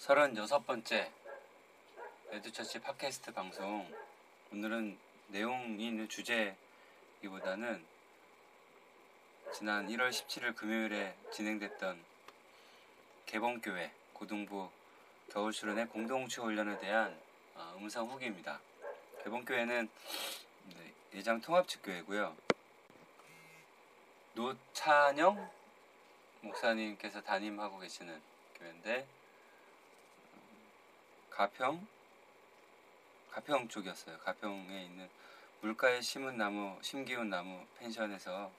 36번째 에듀처치 팟캐스트 방송. 오늘은 있는 주제이보다는 지난 1월 17일 금요일에 진행됐던 개봉교회 고등부 겨울 수련회 공동체 훈련에 대한 어, 음성 후기입니다. 개봉교회는 네, 예장 통합직교회고요. 노찬영 목사님께서 담임하고 계시는 교회인데 음, 가평 가평 쪽이었어요. 가평에 있는 물가에 심은 나무 심기운 나무 펜션에서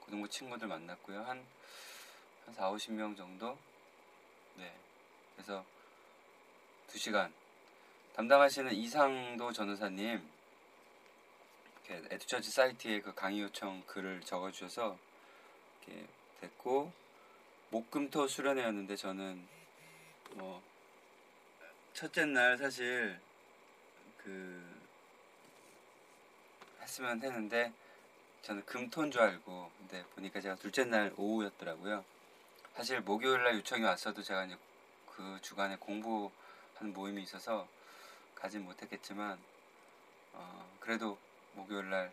고등부 친구들 만났고요. 한, 한 4, 50명 정도? 네. 그래서 2시간 담당하시는 이상도 전우사님 이렇게 에듀처치 사이트에 그 강의 요청 글을 적어주셔서 이렇게 됐고 목금토 수련회였는데 저는 뭐 첫째 날 사실 그 했으면 했는데 저는 금토인 줄 알고 근데 보니까 제가 둘째 날 오후였더라고요. 사실 목요일 날 요청이 왔어도 제가 이제 그 주간에 공부하는 모임이 있어서 가진 못했겠지만 어, 그래도 목요일 날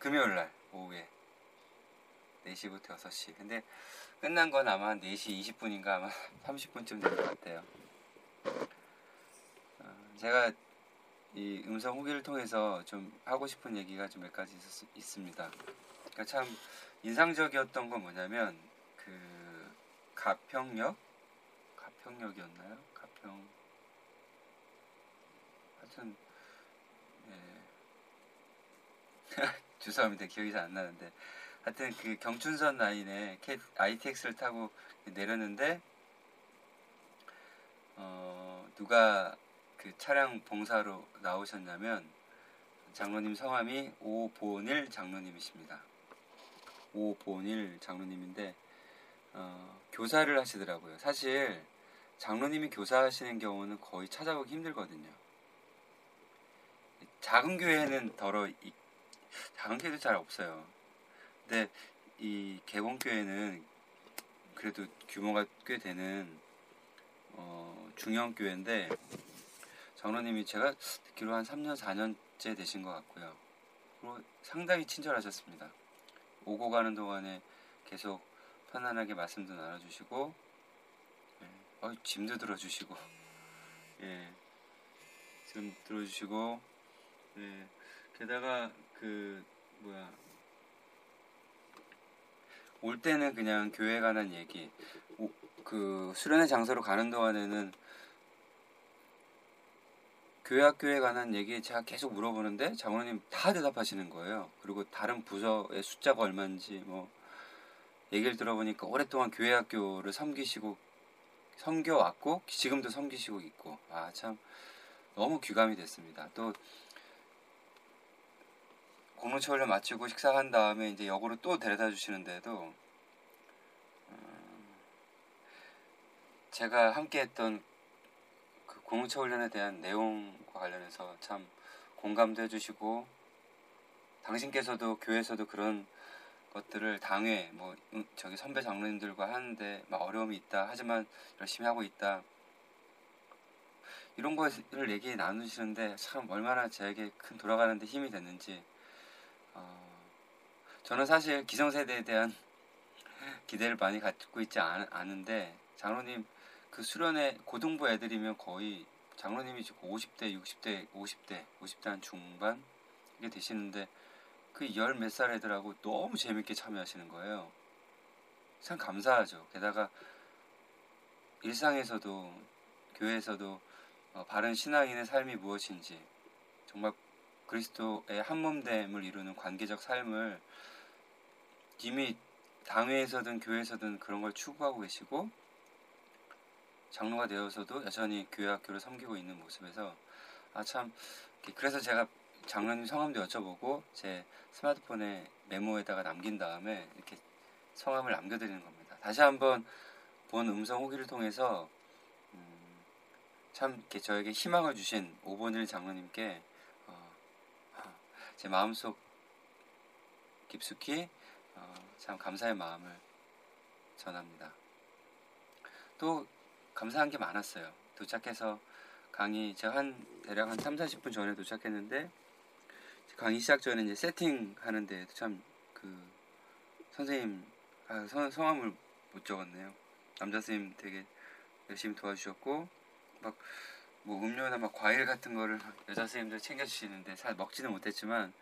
금요일 날 오후에 4시부터 6시 근데 끝난 건 아마 한 4시 20분인가 아마 30분쯤 된 것 같아요 어, 제가 이 음성 후기를 통해서 좀 하고 싶은 얘기가 좀 몇 가지 있었, 있습니다. 그러니까 참 인상적이었던 건 뭐냐면 그 가평역? 가평역이었나요? 가평. 하여튼 예. 죄송합니다. 기억이 잘 안 나는데. 하여튼 그 경춘선 라인에 ITX를 타고 내렸는데 어 누가 그 차량 봉사로 나오셨냐면 장로님 성함이 오본일 장로님이십니다. 오본일 장로님인데 어, 교사를 하시더라고요. 사실 장로님이 교사하시는 경우는 거의 찾아보기 힘들거든요. 작은 교회는 더러 이, 작은 교회도 잘 없어요. 근데 이 개봉교회는 그래도 규모가 꽤 되는 어, 중형 교회인데 장로님이 제가 듣기로 한 3년 4년째 되신 것 같고요. 그리고 상당히 친절하셨습니다. 오고 가는 동안에 계속 편안하게 말씀도 나눠주시고 예, 어, 짐도 들어주시고 예, 짐 들어주시고 예, 게다가 그 뭐야 올 때는 그냥 교회 관한 얘기 오, 그 수련회 장소로 가는 동안에는 교회 학교에 관한 얘기 제가 계속 물어보는데 장로님 다 대답하시는 거예요. 그리고 다른 부서의 숫자가 얼마인지 뭐 얘기를 들어보니까 오랫동안 교회 학교를 섬기시고 섬겨왔고 지금도 섬기시고 있고 아 참 너무 귀감이 됐습니다. 또 공로체 훈련 마치고 식사한 다음에 이제 역으로 또 데려다 주시는데도 음, 제가 함께했던 그 공로체 훈련에 대한 내용과 관련해서 참 공감도 해주시고 당신께서도 교회에서도 그런 것들을 당회 뭐 음, 저기 선배 장로님들과 하는데 막 어려움이 있다 하지만 열심히 하고 있다. 이런 것을 얘기 나누시는데 참 얼마나 저에게 큰 돌아가는데 힘이 됐는지. 어, 저는 사실 기성세대에 대한 기대를 많이 갖고 있지 않, 않은데 장로님 그 수련회 고등부 애들이면 거의 장로님이 지금 50대, 60대, 50대, 50대 한 중반 이게 되시는데 그그열 몇 살 애들하고 너무 재밌게 참여하시는 거예요. 참 감사하죠. 게다가 일상에서도 교회에서도 어, 바른 신앙인의 삶이 무엇인지 정말 그리스도의 한몸됨을 이루는 관계적 삶을 이미 당회에서든 교회에서든 그런 걸 추구하고 계시고 장로가 되어서도 여전히 교회 학교를 섬기고 있는 모습에서 아 참 그래서 제가 장로님 성함도 여쭤보고 제 스마트폰에 메모에다가 남긴 다음에 이렇게 성함을 남겨드리는 겁니다. 다시 한번 본 음성 후기를 통해서 음, 참 이렇게 저에게 희망을 주신 오본일 장로님께 어, 제 마음속 깊숙이 어, 참 감사의 마음을 전합니다. 또 감사한 게 많았어요. 도착해서 강의 제가 한 대략 한 3, 40분 전에 도착했는데 강의 시작 전에 이제 세팅 하는데 참 그 선생님 아, 성, 성함을 못 적었네요. 남자 선생님 되게 열심히 도와주셨고 막 뭐 음료나 막 과일 같은 거를 여자 선생님들 챙겨주시는데 잘 먹지는 못했지만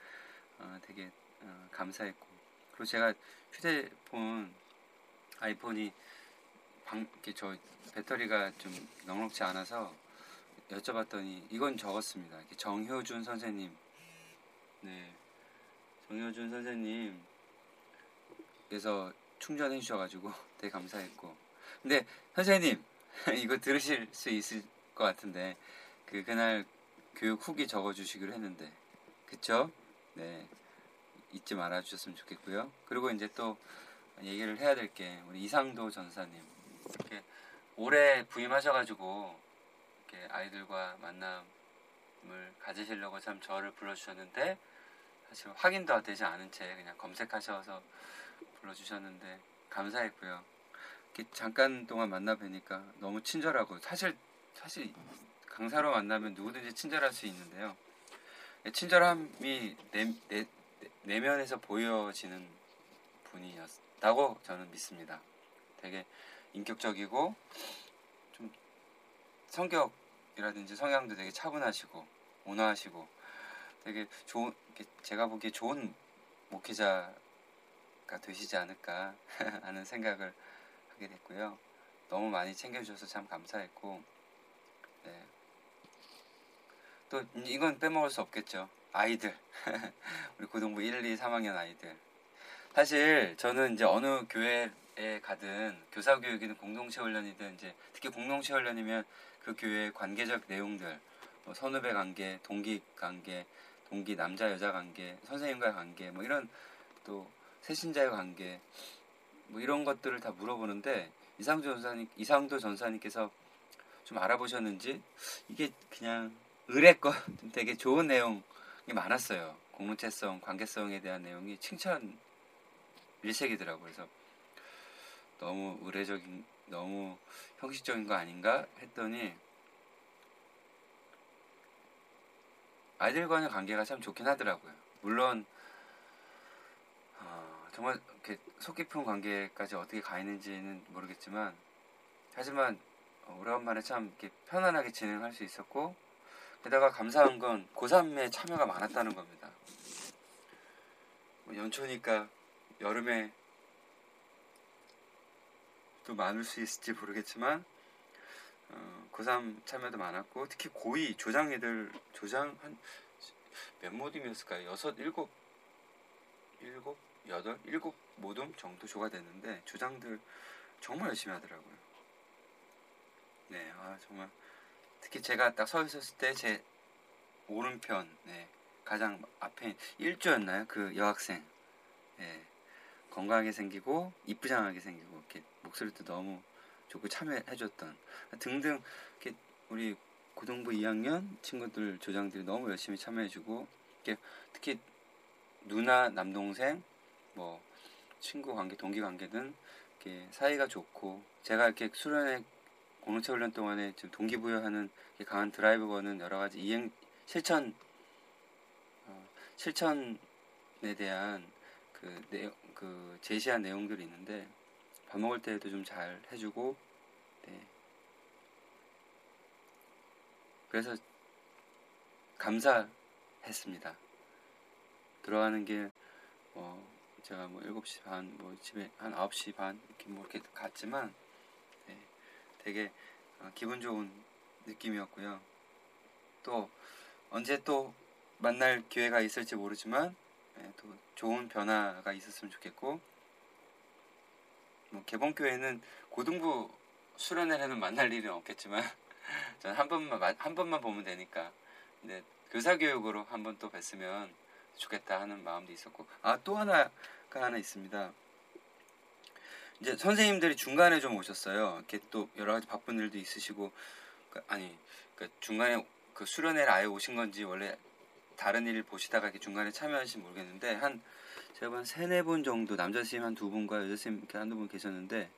어, 되게 어, 감사했고 그리고 제가 휴대폰 아이폰이 방, 이렇게 저 배터리가 좀 넉넉지 않아서 여쭤봤더니 이건 적었습니다. 정효준 선생님. 네. 정효준 선생님. 그래서 충전해 주셔가지고 되게 감사했고. 근데 선생님, 이거 들으실 수 있을 것 같은데, 그, 그날 교육 후기 적어주시기로 했는데, 그쵸? 네. 잊지 말아 주셨으면 좋겠고요. 그리고 이제 또 얘기를 해야 될 게, 우리 이상도 전사님. 이렇게 올해 부임하셔가지고, 이렇게 아이들과 만남을 가지시려고 참 저를 불러주셨는데 사실 확인도 되지 않은 채 그냥 검색하셔서 불러주셨는데 감사했고요. 이렇게 잠깐 동안 만나 뵈니까 너무 친절하고 사실 사실 강사로 만나면 누구든지 친절할 수 있는데요. 친절함이 내, 내, 내면에서 보여지는 분이었다고 저는 믿습니다. 되게 인격적이고 좀 성격이라든지 성향도 되게 차분하시고 온화하시고 되게 좋은 제가 보기에 좋은 목회자가 되시지 않을까 하는 생각을 하게 됐고요. 너무 많이 챙겨주셔서 참 감사했고 네. 또 이건 빼먹을 수 없겠죠. 아이들 우리 고등부 1, 2, 3학년 아이들 사실 저는 이제 어느 교회 에 가든 교사 교육이든 공동체 훈련이든 이제 특히 공동체 훈련이면 그 교회의 관계적 내용들 뭐 선후배 관계, 동기 관계, 동기 남자 여자 관계, 선생님과의 관계 뭐 이런 또 세신자의 관계 뭐 이런 것들을 다 물어보는데 이상도 전사님 이상도 전사님께서 좀 알아보셨는지 이게 그냥 의뢰껏 되게 좋은 내용이 많았어요. 공동체성, 관계성에 대한 내용이 칭찬 일색이더라고요. 그래서 너무 의례적인, 너무 형식적인 거 아닌가 했더니 아이들 과의 관계가 참 좋긴 하더라고요. 물론 어, 정말 이렇게 속 깊은 관계까지 어떻게 가 있는지는 모르겠지만 하지만 오래간만에 참 이렇게 편안하게 진행할 수 있었고 게다가 감사한 건 고3에 참여가 많았다는 겁니다. 뭐 연초니까 여름에 또 많을 수 있을지 모르겠지만 어, 고3 참여도 많았고 특히 고2 조장 애들 조장 한 몇 모듬이었을까요? 여섯 일곱 일곱 여덟 일곱 모듬 정도 조가 됐는데 조장들 정말 열심히 하더라고요. 네, 아 정말 특히 제가 딱 서 있었을 때 제 오른편 네, 가장 앞에 일조였나요? 그 여학생 네, 건강하게 생기고 이쁘장하게 생기고 이렇게 목소리도 너무 좋고 참여해줬던 등등 이렇게 우리 고등부 2학년 친구들 조장들이 너무 열심히 참여해주고 이렇게 특히 누나 남동생 뭐 친구 관계 동기 관계든 이렇게 사이가 좋고 제가 이렇게 수련회 공동체 훈련 동안에 지금 동기부여하는 강한 드라이브거는 여러 가지 이행 실천 어, 실천에 대한 그 내용 그 제시한 내용들이 있는데 밥 먹을 때에도 좀 잘 해주고 네. 그래서 감사했습니다. 들어가는 게 어, 제가 뭐 7시 반, 뭐 집에 한 9시 반 이렇게 뭐 이렇게 갔지만 네, 되게 어, 기분 좋은 느낌이었고요. 또 언제 또 만날 기회가 있을지 모르지만 네, 또 좋은 변화가 있었으면 좋겠고 뭐 개봉교회는 고등부 수련회에는 만날 일은 없겠지만 저는 한 번만 한 번만 보면 되니까 근데 교사 교육으로 한 번 또 뵀으면 좋겠다 하는 마음도 있었고 아 또 하나가 하나 있습니다. 이제 선생님들이 중간에 좀 오셨어요. 이렇게 또 여러 가지 바쁜 일도 있으시고 그, 아니 그 중간에 그 수련회를 아예 오신 건지 원래 다른 일 보시다가 이렇게 중간에 참여하신 모르겠는데 한 제가 한 세네 분 정도 남자 선생님 한 두 분과 여자 선생님 이렇게 한두 분 계셨는데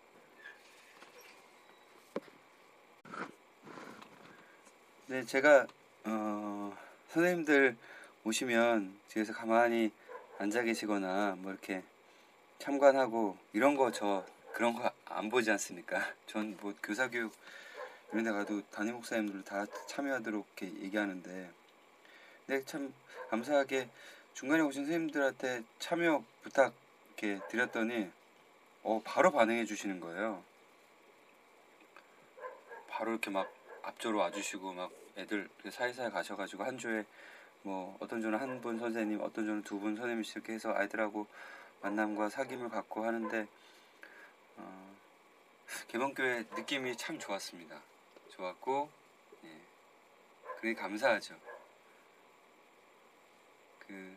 네 제가 어, 선생님들 오시면 집에서 가만히 앉아 계시거나 뭐 이렇게 참관하고 이런 거 저 그런 거 안 보지 않습니까? 전 뭐 교사 교육 이런 데 가도 담임 목사님들 다 참여하도록 이렇게 얘기하는데 근데 참 감사하게 중간에 오신 선생님들한테 참여 부탁 드렸더니 어 바로 반응해 주시는 거예요. 바로 이렇게 막 앞조로 와주시고 막 애들 사이사이 가셔가지고 한 조에 뭐 어떤 조는 한 분 선생님, 어떤 조는 두 분 선생님 이렇게 해서 아이들하고 만남과 사귐을 갖고 하는데 어, 개봉교회 느낌이 참 좋았습니다. 좋았고 예, 그게 감사하죠. 그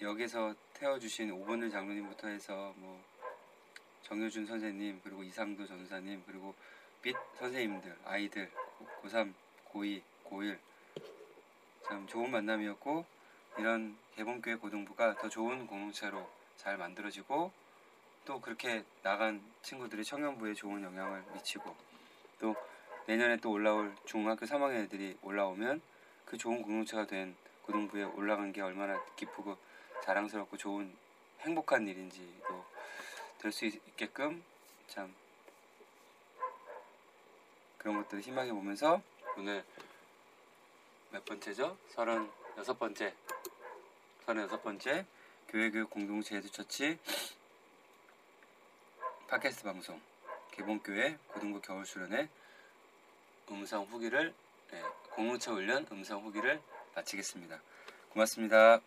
역에서 태워주신 오번을 장로님부터 해서 뭐 정효준 선생님 그리고 이상도 전사님 그리고 빛 선생님들 아이들 고3 고2 고1 참 좋은 만남이었고 이런 개봉교회 고등부가 더 좋은 공동체로 잘 만들어지고 또 그렇게 나간 친구들이 청년부에 좋은 영향을 미치고 또 내년에 또 올라올 중학교 3학년 애들이 올라오면 그 좋은 공동체가 된 고등부에 올라간 게 얼마나 기쁘고 자랑스럽고 좋은 행복한 일인지도 될 수 있게끔 참 그런 것들을 희망해 보면서 오늘 몇 번째죠? 서른 여섯 번째 서른 여섯 번째 교회교육 공동체 에듀처치 팟캐스트 방송 개봉교회 고등부 겨울 수련회 음성 후기를 네, 공동체 훈련 음성 후기를 마치겠습니다. 고맙습니다.